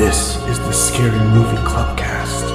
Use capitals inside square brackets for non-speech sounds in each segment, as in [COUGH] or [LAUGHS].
This is the Scary Movie Clubcast.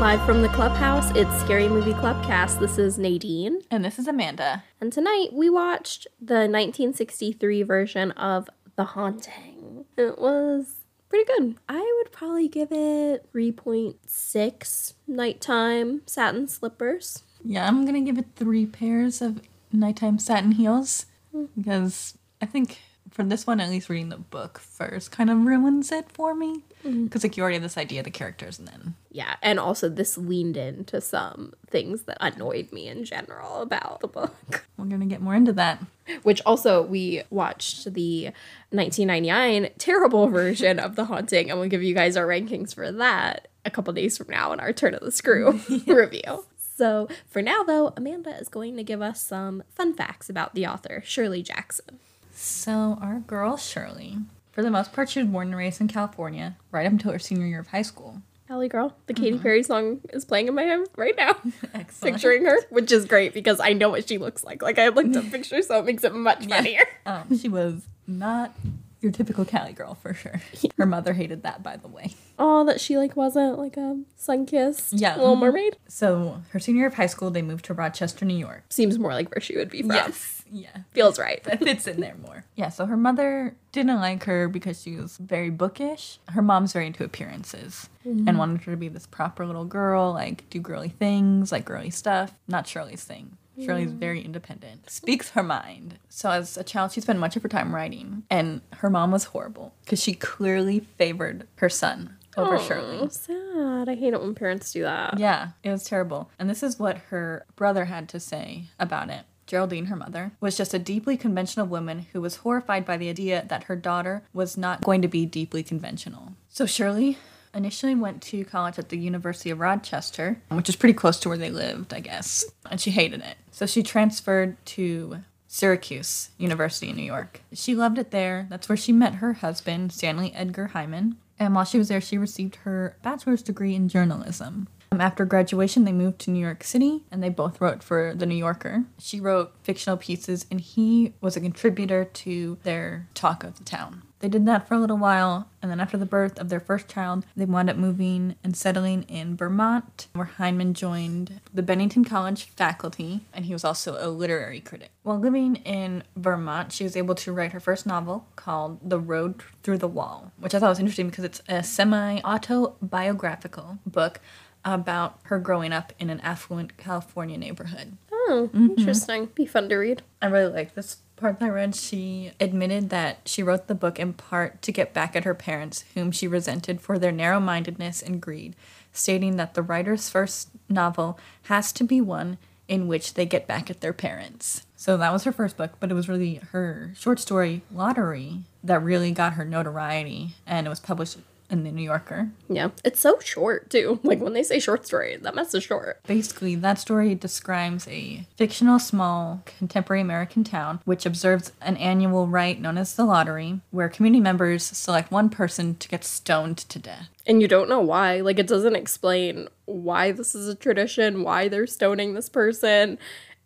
Live from the clubhouse, it's Scary Movie Clubcast. This is Nadine. And this is Amanda. And tonight we watched the 1963 version of The Haunting. It was pretty good. I would probably give it 3.6 nighttime satin slippers. Yeah, I'm gonna give it three pairs of nighttime satin heels hmm. because I think for this one, at least reading the book first kind of ruins it for me mm-hmm. because like you already have this idea of the characters and then Yeah, and also this leaned into some things that annoyed me in general about the book. [LAUGHS] we're gonna get more into that. Which also we watched the 1999 terrible [LAUGHS] version of The Haunting, and we'll give you guys our rankings for that a couple days from now in our Turn of the Screw [LAUGHS] review. So for now, though, Amanda is going to give us some fun facts about the author, Shirley Jackson. So our girl Shirley, for the most part, she was born and raised in California right up until her senior year of high school. Alley Girl, the Katy Perry song is playing in my head right now. [LAUGHS] Excellent. Picturing her, which is great because I know what she looks like. Like I looked up [LAUGHS] pictures, so it makes it much funnier. [LAUGHS] Um, she was not your typical Cali girl for sure. Her mother hated that, by the way. Oh, that she like wasn't like a sun kissed Yeah. Little. Mermaid. So her senior year of high school, they moved to Rochester, New York. Seems more like where she would be from. Yeah. Feels right. That fits in there more. [LAUGHS] Yeah, so her mother didn't like her because she was very bookish. Her mom's very into appearances and mm-hmm. wanted her to be this proper little girl, like do girly things, like girly stuff. Not Shirley's thing. Shirley's mm. very independent, speaks her mind. So, as a child, she spent much of her time writing, and her mom was horrible because she clearly favored her son over Shirley. Oh, sad. I hate it when parents do that. Yeah, it was terrible. And this is what her brother had to say about it. Geraldine, her mother, was just a deeply conventional woman who was horrified by the idea that her daughter was not going to be deeply conventional. So Shirley initially went to college at the University of Rochester, which is pretty close to where they lived, I guess, and she hated it. So she transferred to Syracuse University in New York. She loved it there. That's where she met her husband, Stanley Edgar Hyman. And while she was there, she received her bachelor's degree in journalism. Um, After graduation, they moved to New York City and they both wrote for The New Yorker. She wrote fictional pieces and he was a contributor to their talk of the town. They did that for a little while, and then after the birth of their first child, they wound up moving and settling in Vermont, where Hyman joined the Bennington College faculty, and he was also a literary critic. While living in Vermont, she was able to write her first novel called The Road Through the Wall, which I thought was interesting because it's a semi autobiographical book about her growing up in an affluent California neighborhood. Oh, mm-hmm. interesting. Be fun to read. I really like this part that I read. She admitted that she wrote the book in part to get back at her parents, whom she resented for their narrow mindedness and greed, stating that the writer's first novel has to be one in which they get back at their parents. So that was her first book, but it was really her short story, Lottery, that really got her notoriety, and it was published in the New Yorker. Yeah. It's so short, too. [LAUGHS] Like when they say short story, that mess is short. Basically, that story describes a fictional small contemporary American town which observes an annual rite known as the lottery, where community members select one person to get stoned to death. And you don't know why. Like it doesn't explain why this is a tradition, why they're stoning this person.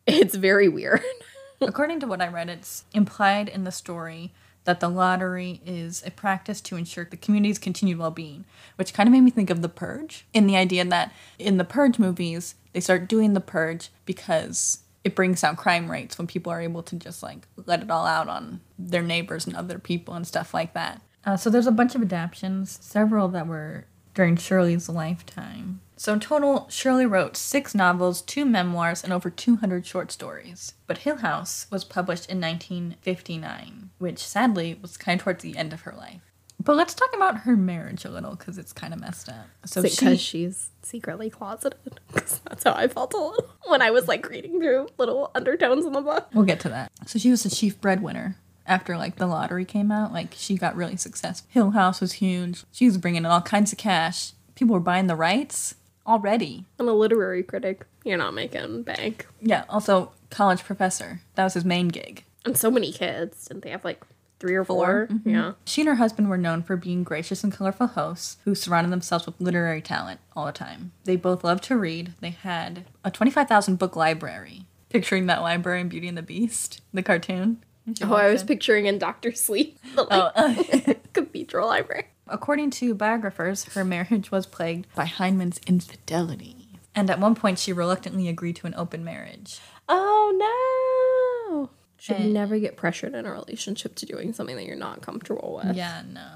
It's very weird. [LAUGHS] According to what I read, it's implied in the story that the lottery is a practice to ensure the community's continued well being, which kind of made me think of The Purge, in the idea that in the Purge movies, they start doing The Purge because it brings down crime rates when people are able to just like let it all out on their neighbors and other people and stuff like that. Uh, so there's a bunch of adaptations, several that were during Shirley's lifetime. So in total, Shirley wrote six novels, two memoirs, and over 200 short stories. But Hill House was published in 1959, which sadly was kind of towards the end of her life. But let's talk about her marriage a little because it's kind of messed up. So because she, she's secretly closeted. [LAUGHS] that's how I felt a little when I was like reading through little undertones in the book. we'll get to that. So she was the chief breadwinner after like the lottery came out. Like she got really successful. Hill House was huge. She was bringing in all kinds of cash. People were buying the rights already. I'm a literary critic. You're not making bank. Yeah. Also, college professor. That was his main gig. And so many kids. Didn't they have like three or 4 mm-hmm. Yeah. She and her husband were known for being gracious and colorful hosts who surrounded themselves with literary talent all the time. They both loved to read. They had a 25,000 book library. Picturing that library in Beauty and the Beast, the cartoon. Oh, I was picturing in Doctor Sleep, [LAUGHS] the Oh, like, [LAUGHS] cathedral library. According to biographers, her marriage was plagued by Hyman's infidelity. And at one point, she reluctantly agreed to an open marriage. Oh no! Should Eh. never get pressured in a relationship to doing something that you're not comfortable with. Yeah, no.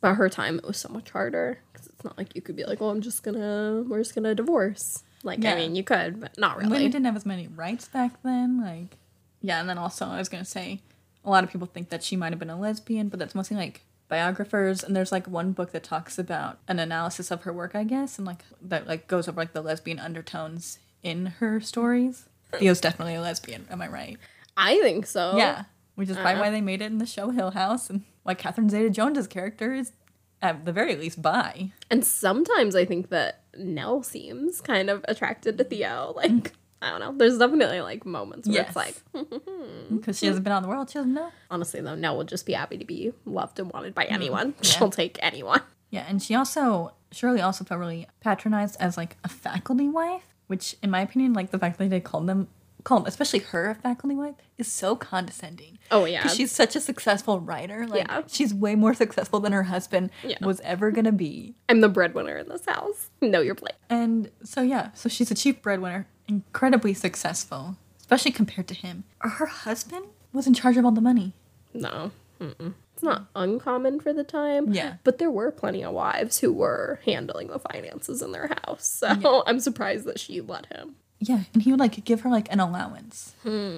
But her time, it was so much harder because it's not like you could be like, "Well, I'm just gonna, we're just gonna divorce." Like, Yeah. I mean, you could, but not really. Women didn't have as many rights back then. Like, yeah, and then also, I was going to say, a lot of people think that she might have been a lesbian, but that's mostly like biographers. And there's like one book that talks about an analysis of her work, I guess, and like that like goes over like the lesbian undertones in her stories. Theo's definitely a lesbian. Am I right? I think so. Yeah, which is probably Uh-uh. why uh-huh. they made it in the show Hill House, and why Catherine Zeta-Jones's character is at the very least bi. And sometimes I think that Nell seems kind of attracted to Theo. Like, mm. I don't know. There's definitely like moments where Yes. it's like, [LAUGHS] Because she hasn't been out in the world, she doesn't know. honestly, though, Nell will just be happy to be loved and wanted by anyone. Mm-hmm. [LAUGHS] yeah. She'll take anyone. Yeah, and she also Shirley also felt really patronized as like a faculty wife, which in my opinion, like the fact that they called them called especially her a faculty wife is so condescending. Oh, yeah. Because she's such a successful writer. Like Yeah. she's way more successful than her husband Yeah. was ever gonna be. I'm the breadwinner in this house. Know your place. And so yeah, so she's a chief breadwinner, incredibly successful, especially compared to him. Her husband was in charge of all the money. No. Mm-mm. It's not uncommon for the time. Yeah. But there were plenty of wives who were handling the finances in their house. So [LAUGHS] I'm surprised that she let him. Yeah, and he would like give her like an allowance. Hmm.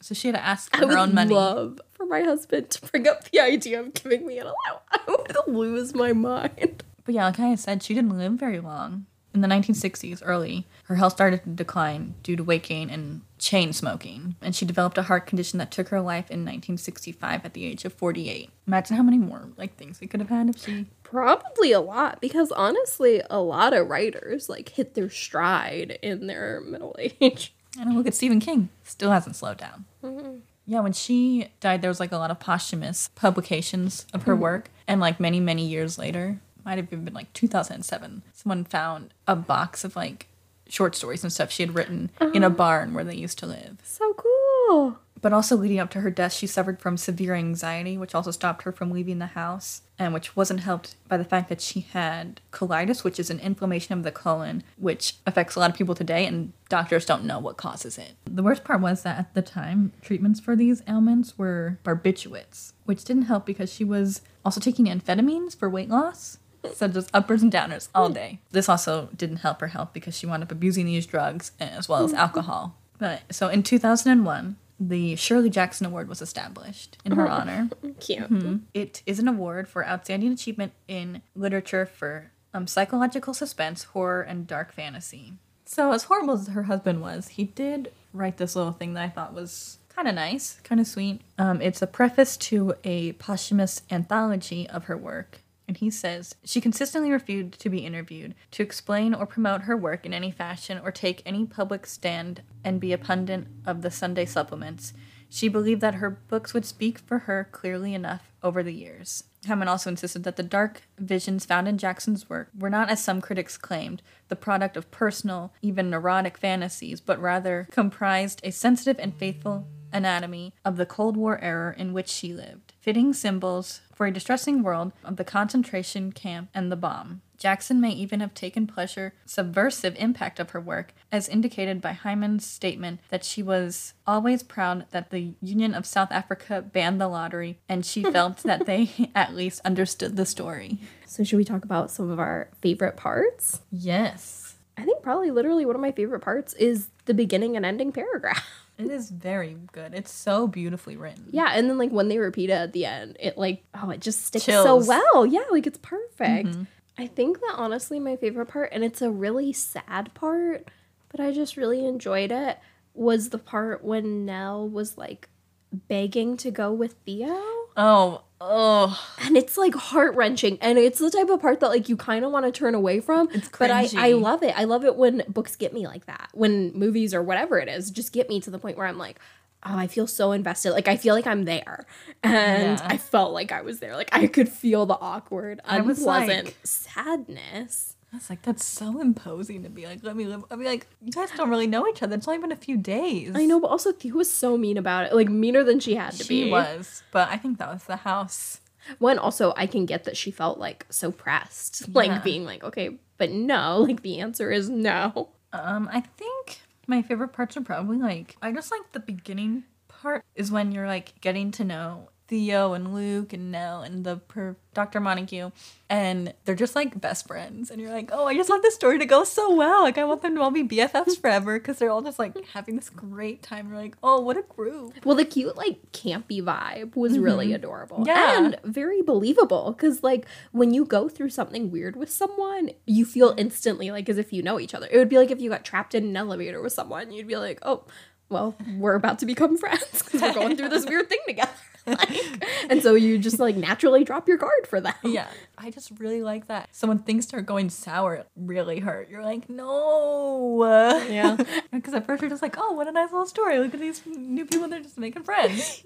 So she had to ask. I for would her own money. love for my husband to bring up the idea of giving me an allowance. [LAUGHS] I would lose my mind. But yeah, like I said, she didn't live very long. In the 1960s, early, her health started to decline due to weight gain and chain smoking, and she developed a heart condition that took her life in 1965 at the age of 48. Imagine how many more like things we could have had if she. Probably a lot because honestly, a lot of writers like hit their stride in their [LAUGHS] middle age. And look at Stephen King, still hasn't slowed down. Mm-hmm. Yeah, when she died, there was like a lot of posthumous publications of her mm-hmm. work, and like many, many years later, might have even been like 2007, someone found a box of like short stories and stuff she had written in a uh-huh. barn where they used to live. So cool. But also leading up to her death, she suffered from severe anxiety, which also stopped her from leaving the house, and which wasn't helped by the fact that she had colitis, which is an inflammation of the colon, which affects a lot of people today, and doctors don't know what causes it. The worst part was that at the time, treatments for these ailments were barbiturates, which didn't help because she was also taking amphetamines for weight loss. So just uppers and downers all day. This also didn't help her health because she wound up abusing these drugs as well as alcohol. But so in 2001, the Shirley Jackson Award was established in her [LAUGHS] honor. Cute. It is an award for outstanding achievement in literature for um, psychological suspense, horror, and dark fantasy. So, as horrible as her husband was, he did write this little thing that I thought was kind of nice, kind of sweet. Um, it's a preface to a posthumous anthology of her work. And he says, She consistently refused to be interviewed, to explain or promote her work in any fashion, or take any public stand and be a pundit of the Sunday supplements. She believed that her books would speak for her clearly enough over the years. Hyman also insisted that the dark visions found in Jackson's work were not, as some critics claimed, the product of personal, even neurotic fantasies, but rather comprised a sensitive and faithful anatomy of the Cold War era in which she lived, fitting symbols for a distressing world of the concentration camp and the bomb. Jackson may even have taken pleasure subversive impact of her work, as indicated by Hyman's statement that she was always proud that the Union of South Africa banned the lottery, and she [LAUGHS] felt that they [LAUGHS] at least understood the story. So should we talk about some of our favorite parts? Yes. I think probably literally one of my favorite parts is the beginning and ending paragraph. It is very good. It's so beautifully written. Yeah, and then like when they repeat it at the end, it like oh, it just sticks Chills. so well. Yeah, like it's perfect. Mm-hmm. I think that honestly my favorite part, and it's a really sad part, but I just really enjoyed it, was the part when Nell was like begging to go with Theo. Oh, oh. And it's like heart wrenching, and it's the type of part that like you kind of want to turn away from. It's but I I love it. I love it when books get me like that. When movies or whatever it is just get me to the point where I'm like, oh, I feel so invested. Like I feel like I'm there, and Yeah. I felt like I was there. Like I could feel the awkward, unpleasant like- sadness. I was like, that's so imposing to be like, let me live. I'd be like, you guys don't really know each other. It's only been a few days. I know, but also Theo was so mean about it. Like meaner than she had to She be. was, but I think that was the house. One also I can get that she felt like so pressed. [LAUGHS] Like being like, okay, but no, [LAUGHS] like the answer is no. Um, I think my favorite parts are probably like I just like the beginning part is when you're like getting to know Theo and Luke and Nell and the per- Dr. Montague, and they're just like best friends, and you're like, oh, I just want this story to go so well. Like I want them to all be BFFs forever because they're all just like having this great time. You're like, oh, what a group. Well, the cute like campy vibe was really mm-hmm. adorable. Yeah. And very believable cuz like when you go through something weird with someone, you feel instantly like as if you know each other. It would be like if you got trapped in an elevator with someone, you'd be like, "Oh, well, we're about to become friends cuz we're going through this [LAUGHS] weird thing together." [LAUGHS] Like, and so you just like naturally drop your guard for them. Yeah, I just really like that. So when things start going sour, it really hurt. You're like, no. Yeah. [LAUGHS] Because at first you're just like, oh, what a nice little story. Look at these new people. They're just making friends.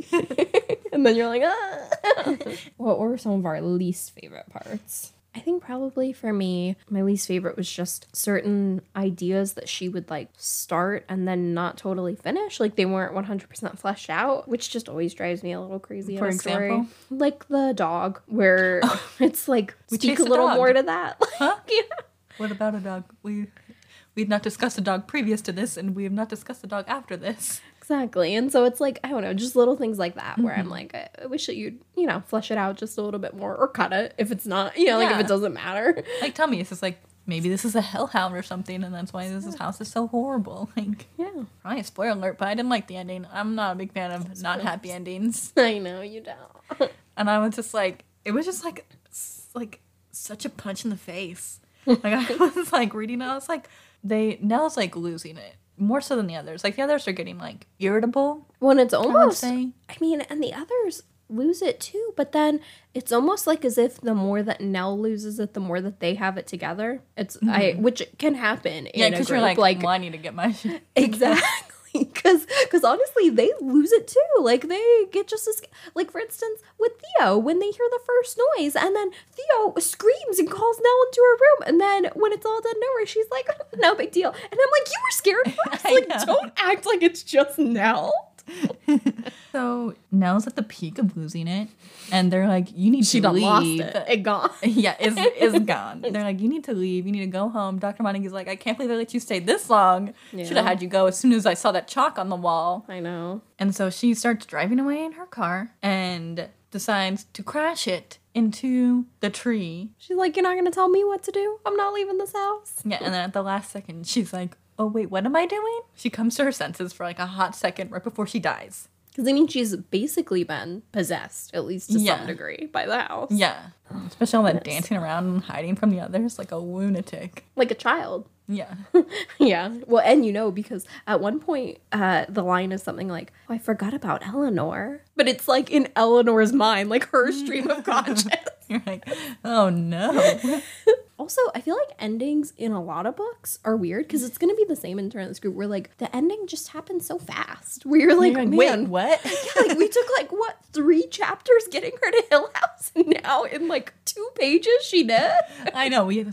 and then you're like, ah. what were some of our least favorite parts? I think probably for me, my least favorite was just certain ideas that she would like start and then not totally finish. Like they weren't 100% fleshed out, which just always drives me a little crazy. For a story. example? Like the dog, where [LAUGHS] oh. [LAUGHS] it's like, We speak a a little dog. more to that. [LAUGHS] Huh? yeah. What about a dog? We we'd not discussed a dog previous to this, and we have not discussed a dog after this. Exactly. And so it's like, I don't know, just little things like that where Mm-hmm. I'm like, I, I wish that you'd, you know, flesh it out just a little bit more or cut it if it's not, you know, like if it doesn't matter. Like, tell me, it's just like maybe this is a hellhound or something, and that's why this is- house is so horrible. [LAUGHS] Like, Yeah. a spoiler alert, but I didn't like the ending. I'm not a big fan of not happy endings, [LAUGHS] I know you don't. [LAUGHS] and I was just like, it was just like, like such a punch in the face. Like I was like reading it, I was like, they Nell's like losing it more so than the others. Like the others are getting like irritable. when it's I almost, say. I mean, and the others lose it too, but then it's almost like as if the more that Nell loses it, the more that they have it together. It's I, which can happen. Mm-hmm. Yeah, because you're group, like, well, I need to get my shit. [LAUGHS] Exactly. [LAUGHS] Because because honestly, they lose it too. Like they get just as like for instance with Theo when they hear the first noise and then Theo screams and calls Nell into her room and then when it's all done over, she's like, [LAUGHS] "No big deal." And I'm like, "You were scared [LAUGHS] first. Like don't act like it's just Nell." [LAUGHS] So Nell's at the peak of losing it, and they're like, "You need She to done lost leave." it. It gone. [LAUGHS] yeah, is is gone. [LAUGHS] They're like, "You need to leave. You need to go home." Dr. Montague's like, "I can't believe they let you stay this long. Should have had you go as soon as I saw that chalk on the wall." I know. And so she starts driving away in her car and decides to crash it into the tree. She's like, "You're not gonna tell me what to do. I'm not leaving this house." Yeah, and then at the last second, she's like, "Oh wait, what am I doing?" She comes to her senses for like a hot second right before she dies. Because I mean, she's basically been possessed, at least to Yeah. some degree, by the house. Yeah, especially all that dancing around and hiding from the others like a lunatic. like a child. Yeah. [LAUGHS] Yeah. Well, and you know, because at one point, uh, the line is something like, oh, I forgot about Eleanor. But it's like in Eleanor's mind, like her stream of conscious. [LAUGHS] You're like, [LAUGHS] oh no. also, I feel like endings in a lot of books are weird because it's going to be the same in Turn of the Screw where like the ending just happens so fast. Where you're like, You're like, man, wait, what? yeah, like we took like what three chapters getting her to Hill House, and now in like two pages she did. I know. We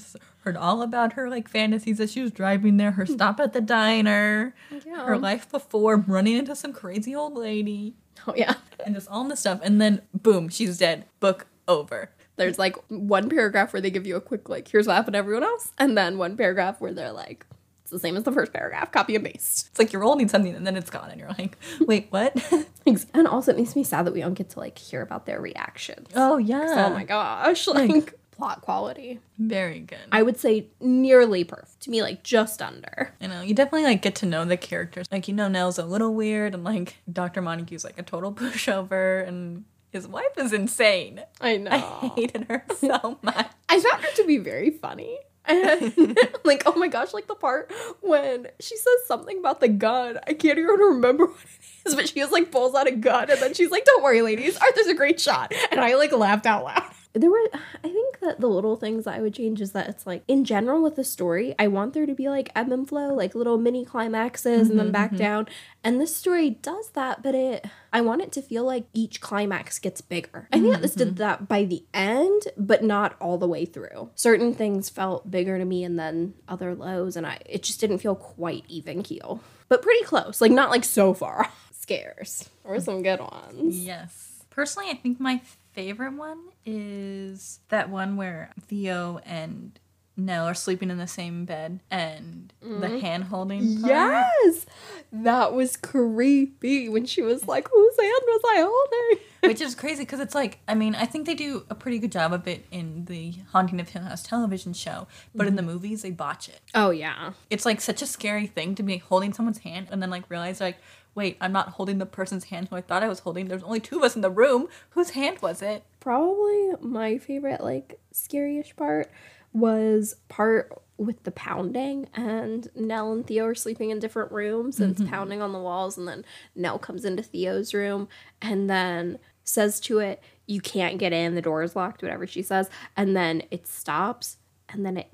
heard all about her like fantasies that she was driving there, her hmm. stop at the diner, Yeah. her life before running into some crazy old lady, Oh yeah. and just all this stuff. And then boom, she's dead. Book over. There's like one paragraph where they give you a quick like, here's what happened to everyone else, and then one paragraph where they're like, it's the same as the first paragraph, copy and paste. It's like you're holding something and then it's gone, and you're like, wait, what? [LAUGHS] And also, it makes me sad that we don't get to like hear about their reactions. oh yeah. Oh my gosh, like plot quality. Very good. I would say nearly perfect. To me, like just under. You know, you definitely like get to know the characters. Like you know, Nell's a little weird, and like Dr. Montague's like a total [LAUGHS] pushover, and his wife is insane. I know. I hated her [LAUGHS] so much. I found her to be very funny. And [LAUGHS] like, oh my gosh, like the part when she says something about the gun. I can't even remember what it is, but she just like pulls out a gun and then she's like, Don't worry, ladies, Arthur's a great shot. And I like laughed out loud. There were, I think that the little things that I would change is that it's like, in general, with the story, I want there to be like ebb and flow, like little mini climaxes and then mm-hmm, back mm-hmm. down. And this story does that, but it, I want it to feel like each climax gets bigger. I think that this did mm-hmm. that by the end, but not all the way through. Certain things felt bigger to me and then other lows, and I, it just didn't feel quite even keel, but pretty close. Like, not like so far. [LAUGHS] Scares. or some good ones. Yes. Personally, I think my favorite one is that one where Theo and Nell are sleeping in the same bed and the mm-hmm. hand holding. Yes, that was creepy when she was like, "Whose hand was I holding?" [LAUGHS] Which is crazy because it's like, I mean, I think they do a pretty good job of it in the Haunting of Hill House television show, but in the mm-hmm. movies, they botch it. Oh yeah, It's like such a scary thing to be holding someone's hand and then like realize, like, wait, I'm not holding the person's hand who I thought I was holding. There's only two of us in the room. Whose hand was it? probably my favorite like scary-ish part was part with the pounding and Nell and Theo are sleeping in different rooms and it's mm-hmm. pounding on the walls and then Nell comes into Theo's room and then says to it, "You can't get in. The door is locked." Whatever she says, and then it stops and then it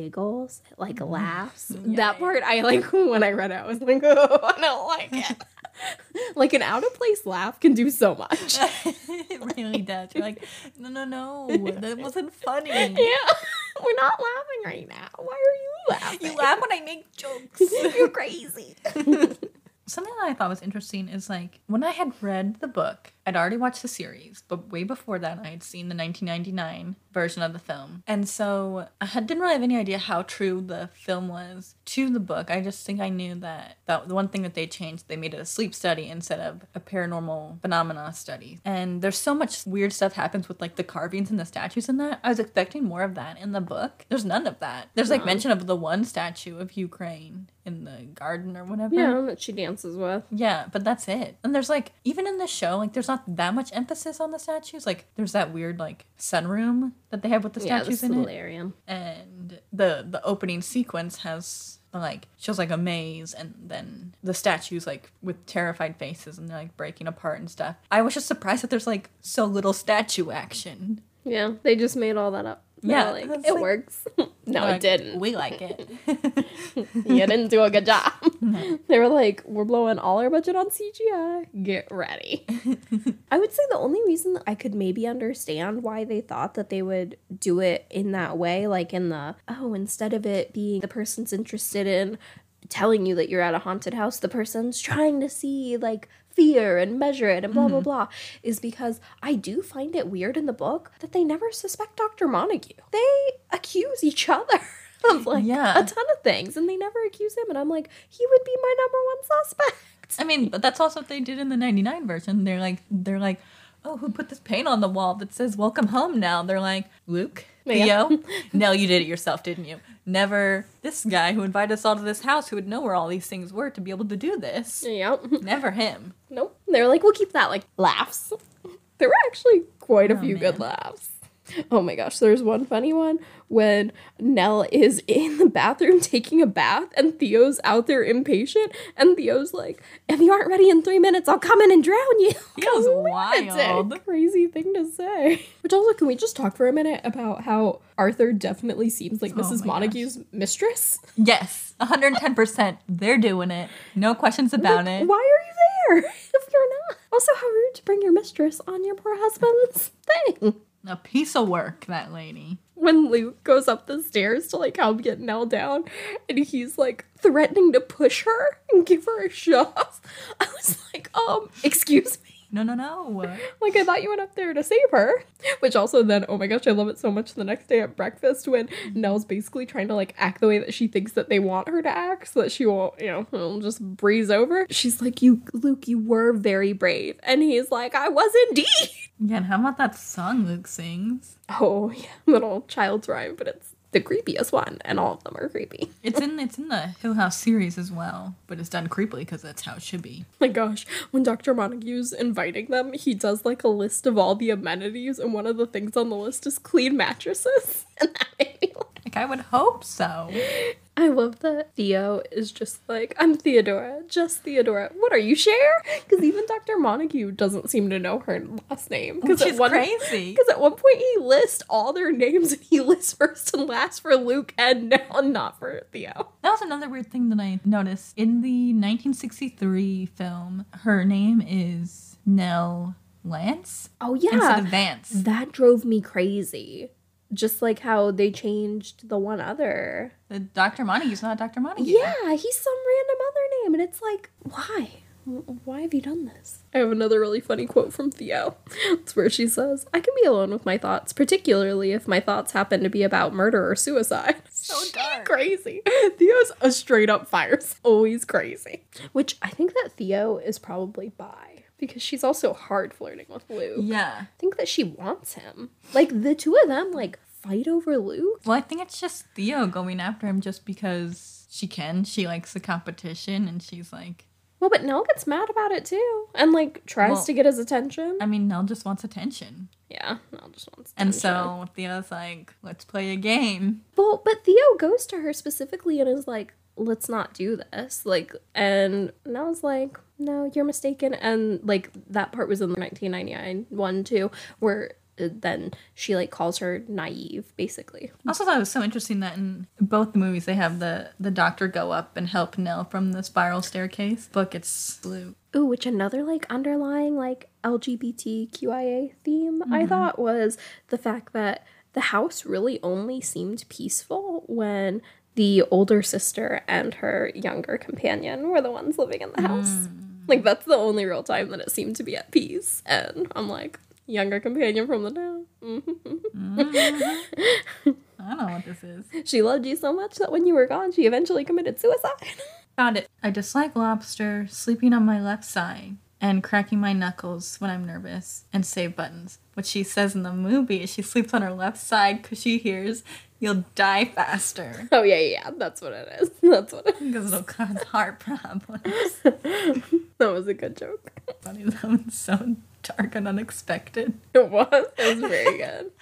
giggles, it like mm-hmm. laughs. that part I like [LAUGHS] when I read it, I was like, [LAUGHS] "Oh, I don't like it." [LAUGHS] like an out of place laugh can do so much. it really does. You're like, no, no, no, that wasn't funny. Yeah, we're not laughing right now. Why are you laughing? You laugh when I make jokes. You're crazy. Something that I thought was interesting is like when I had read the book, I'd already watched the series, but way before that, I had seen the 1999 version of the film. And so I didn't really have any idea how true the film was to the book. I just think I knew that, that the one thing that they changed, they made it a sleep study instead of a paranormal phenomena study. And there's so much weird stuff happens with like the carvings and the statues in that. I was expecting more of that in the book. There's none of that. There's like mention of the one statue of Ukraine in the garden or whatever. Yeah, that she dances with. Yeah, but that's it. And there's like even in the show, like there's not that much emphasis on the statues. Like there's that weird like sunroom that they have with the Yeah, the statues in it. solarium. And the the opening sequence has like shows like a maze and then the statues like with terrified faces and they're like breaking apart and stuff. I was just surprised that there's like so little statue action. Yeah, they just made all that up. Yeah, like, it like- works. [LAUGHS] no, Like, it didn't. We like it. [LAUGHS] [LAUGHS] you didn't do a good job. They were like, we're blowing all our budget on CGI. Get ready. I would say the only reason that I could maybe understand why they thought that they would do it in that way, like in the, oh, instead of it being the person's interested in telling you that you're at a haunted house, the person's trying to see like fear and measure it and blah blah mm-hmm. blah is because I do find it weird in the book that they never suspect Dr. Montague. They accuse each other [LAUGHS] of like Yeah. a ton of things and they never accuse him and I'm like he would be my number one suspect. I mean, but that's also what they did in the 99 version. They're like they're like, "Oh, who put this paint on the wall that says welcome home now?" They're like, "Luke, Yeah. Theo." [LAUGHS] no, you did it yourself, didn't you? Never this guy who invited us all to this house who would know where all these things were to be able to do this. Yep. [LAUGHS] Never him. Nope. They're like, we'll keep that like laughs. There were actually quite a Oh, few good laughs. [LAUGHS] Oh my gosh, there's one funny one when Nell is in the bathroom taking a bath and Theo's out there impatient and Theo's like, if you aren't ready in three minutes, I'll come in and drown you. [LAUGHS] Theo's wild. Crazy thing to say. Which also, can we just talk for a minute about how Arthur definitely seems like Oh Mrs. Montague's mistress? Yes, 110%. They're doing it. No questions about Like, it. Why are you there [LAUGHS] if you're not? Also, how rude to bring your mistress on your poor husband's thing. A piece of work, that lady. When Luke goes up the stairs to like help get Nell down, and he's like threatening to push her and give her a shove, [LAUGHS] I was like, um, excuse me. No, no, no. [LAUGHS] Like I thought you went up there to save her. Which also then, oh my gosh, I love it so much the next day at breakfast when mm-hmm. Nell's basically trying to like act the way that she thinks that they want her to act so that she won't, you know, just breeze over. She's like, You Luke, you were very brave. And he's like, I was indeed. Yeah, and how about that song Luke sings? Oh yeah, little child's rhyme, but it's the creepiest one, and all of them are creepy. [LAUGHS] It's in it's in the Hill House series as well, but it's done creepily because that's how it should be. my gosh, when Dr. Montague's inviting them, he does like a list of all the amenities, and one of the things on the list is clean mattresses. [LAUGHS] And that made me laugh. Like, I would hope so. I love that Theo is just like, I'm Theodora, just Theodora. What are you, Cher? Because even Dr. Montague doesn't seem to know her last name. Is one, crazy. Because at one point he lists all their names and he lists first and last for Luke and [LAUGHS] now not for Theo. That was another weird thing that I noticed. In the 1963 film, her name is Nell Lance Oh, yeah. instead of Vance. That drove me crazy. Just like how they changed the one other. The Dr. Montague's not Dr. Montague. Yeah, he's some random other name. And it's like, why? Why have you done this? I have another really funny quote from Theo. It's where she says, I can be alone with my thoughts, particularly if my thoughts happen to be about murder or suicide. [LAUGHS] So dark. [LAUGHS] crazy. Theo's a straight up fire. [LAUGHS] Always crazy. Which I think that Theo is probably bi because she's also hard flirting with Luke. Yeah. I think that she wants him. Like the two of them like fight over Luke. Well, I think it's just Theo going after him just because she can. She likes the competition and she's like, Well, but Nell gets mad about it too, and like tries Well, to get his attention. I mean, Nell just wants attention. yeah, Nell just wants. And attention. so Theo's like, let's play a game. well, but Theo goes to her specifically and is like, "Let's not do this." Like, and Nell's like, "No, you're mistaken." And like that part was in the 1999 one too, where uh, then she like calls her naive, basically. I also thought it was so interesting that in both the movies they have the the doctor go up and help Nell from the spiral staircase. Book it's blue. Ooh, which another like underlying like LGBTQIA theme I thought was the fact that the house really only seemed peaceful when the older sister and her younger companion were the ones living in the house. Like that's the only real time that it seemed to be at peace. And I'm like, younger companion from the town. Mhm. [LAUGHS] I don't know what this is. [LAUGHS] She loved you so much that when you were gone, she eventually committed suicide. [LAUGHS] Found it. I dislike lobster, sleeping on my left side, and cracking my knuckles when I'm nervous, and save buttons. What she says in the movie is she sleeps on her left side because she hears you'll die faster. [LAUGHS] oh yeah, yeah, that's what it is. [LAUGHS] That's what it is. Because it'll cause heart problems. [LAUGHS] That was a good joke. Funny, that one's so dark and unexpected. It was. It was very good.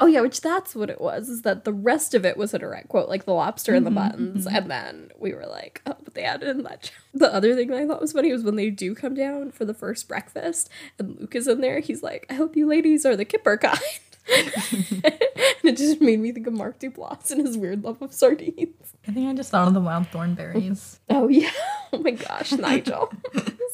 Oh yeah, which that's what it was. Is that the rest of it was a direct quote, like the lobster and the mm-hmm, buttons, mm-hmm. and then we were like, oh, but they added in that. [LAUGHS] The other thing that I thought was funny was when they do come down for the first breakfast, and Luke is in there. He's like, I hope you ladies are the kipper kind. [LAUGHS] and it just made me think of Mark Duplass and his weird love of sardines. I think I just thought of the Wild Thornberrys. Oh yeah. [LAUGHS] Oh my gosh, Nigel.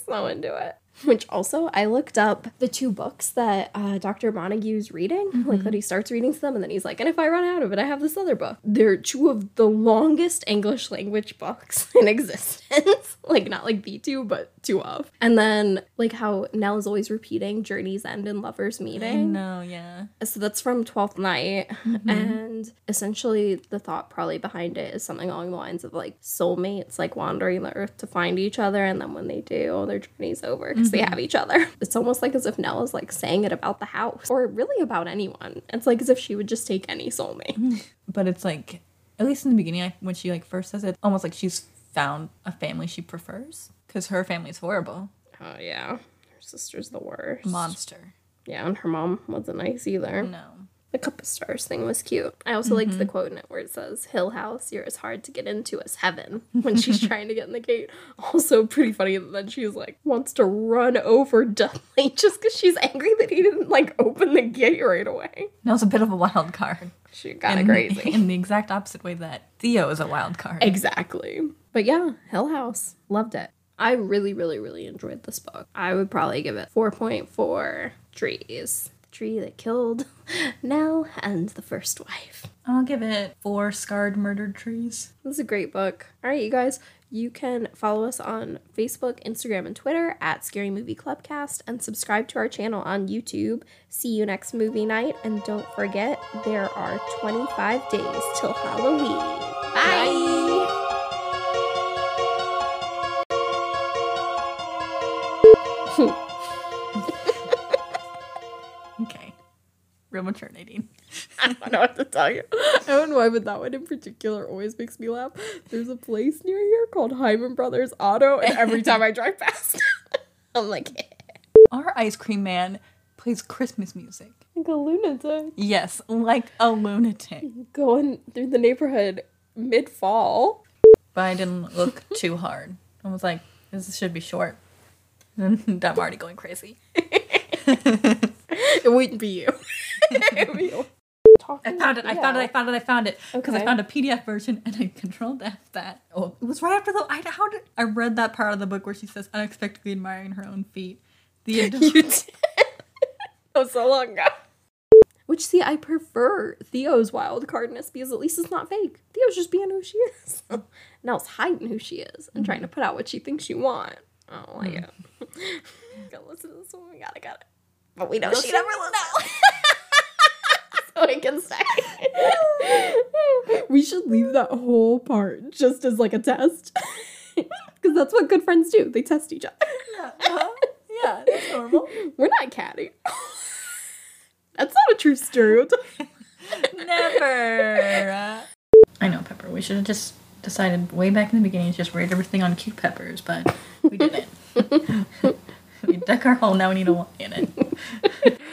so into it. [LAUGHS] Which also, I looked up the two books that uh, Dr. Montague's reading, like that he starts reading to them, and then he's like, and if I run out of it, I have this other book. They're two of the longest English language books [LAUGHS] in existence. [LAUGHS] like, not like the two, but two of. And then, like, how Nell is always repeating Journey's End and Lover's Meeting. No, yeah. So that's from Twelfth Night, mm-hmm. and essentially the thought probably behind it is something along the lines of like soulmates, like wandering the earth to find each other, and then when they do, their journey's over because they mm-hmm. have each other. [LAUGHS] It's almost like as if Nell is like saying it about the house, or really about anyone. It's like as if she would just take any soulmate. Mm-hmm. But it's like, at least in the beginning, when she like first says it, almost like she's found a family she prefers. Because her family's horrible. Oh yeah, her sister's the worst. Monster. Yeah, and her mom wasn't nice either. No. The cup of stars thing was cute. I also liked the mm-hmm. quote in it where it says, Hill House, you're as hard to get into as heaven [LAUGHS] when she's [LAUGHS] trying to get in the gate. Also pretty funny that then she's like wants to run over [LAUGHS] Dudley just because she's angry that he didn't like open the gate right away. That was a bit of a wild card. She kind of In- crazy. In the exact opposite way that Theo is a wild card. Exactly. But yeah, Hill House. Loved it. I really, really, really enjoyed this book. I would probably give it 4.4 trees. The tree that killed [LAUGHS] Nell and the first wife. I'll give it four scarred murdered trees. This is a great book. All right, you guys, you can follow us on Facebook, Instagram, and Twitter at Scary Movie Clubcast and subscribe to our channel on YouTube. See you next movie night. And don't forget, there are 25 days till Halloween. Bye. [LAUGHS] Okay. Real mature Nadine. I don't know what to tell you. [LAUGHS] I don't know why, but that one in particular always makes me laugh. There's a place near here called Hyman Brothers Auto, and every time I drive past, [LAUGHS] I'm like, eh. Our ice cream man plays Christmas music. Like a lunatic. Yes, like a lunatic. Going through the neighborhood mid fall. But I didn't look too hard. I was like, this should be short. [LAUGHS] I'm already going crazy. [LAUGHS] It wouldn't be you. [LAUGHS] be you. I found it. I found it. I found it. I found it. Because I found a PDF version and I controlled F that. Oh, it was right after the. I how did I read that part of the book where she says unexpectedly admiring her own feet. The end. You adult, did. that was so long ago. Which, see, I prefer Theo's wild cardness because at least it's not fake. Theo's just being who she is. Nell's hiding who she is and trying mm-hmm. to put out what she thinks she want. Oh, I don't like it. [LAUGHS] gotta listen to this one. We gotta get it. But we know she never listens. [LAUGHS] so we can say. we should leave that whole part just as like a test. [LAUGHS] Because that's what good friends do. They test each other. yeah, uh-huh. yeah, that's normal. We're not catty. That's not a true stereotype. Never. I know, Pepper. We should have just decided way back in the beginning to just rate everything on cute peppers, but we didn't. [LAUGHS] we dug our hole. Now we need a a Y in it. [LAUGHS]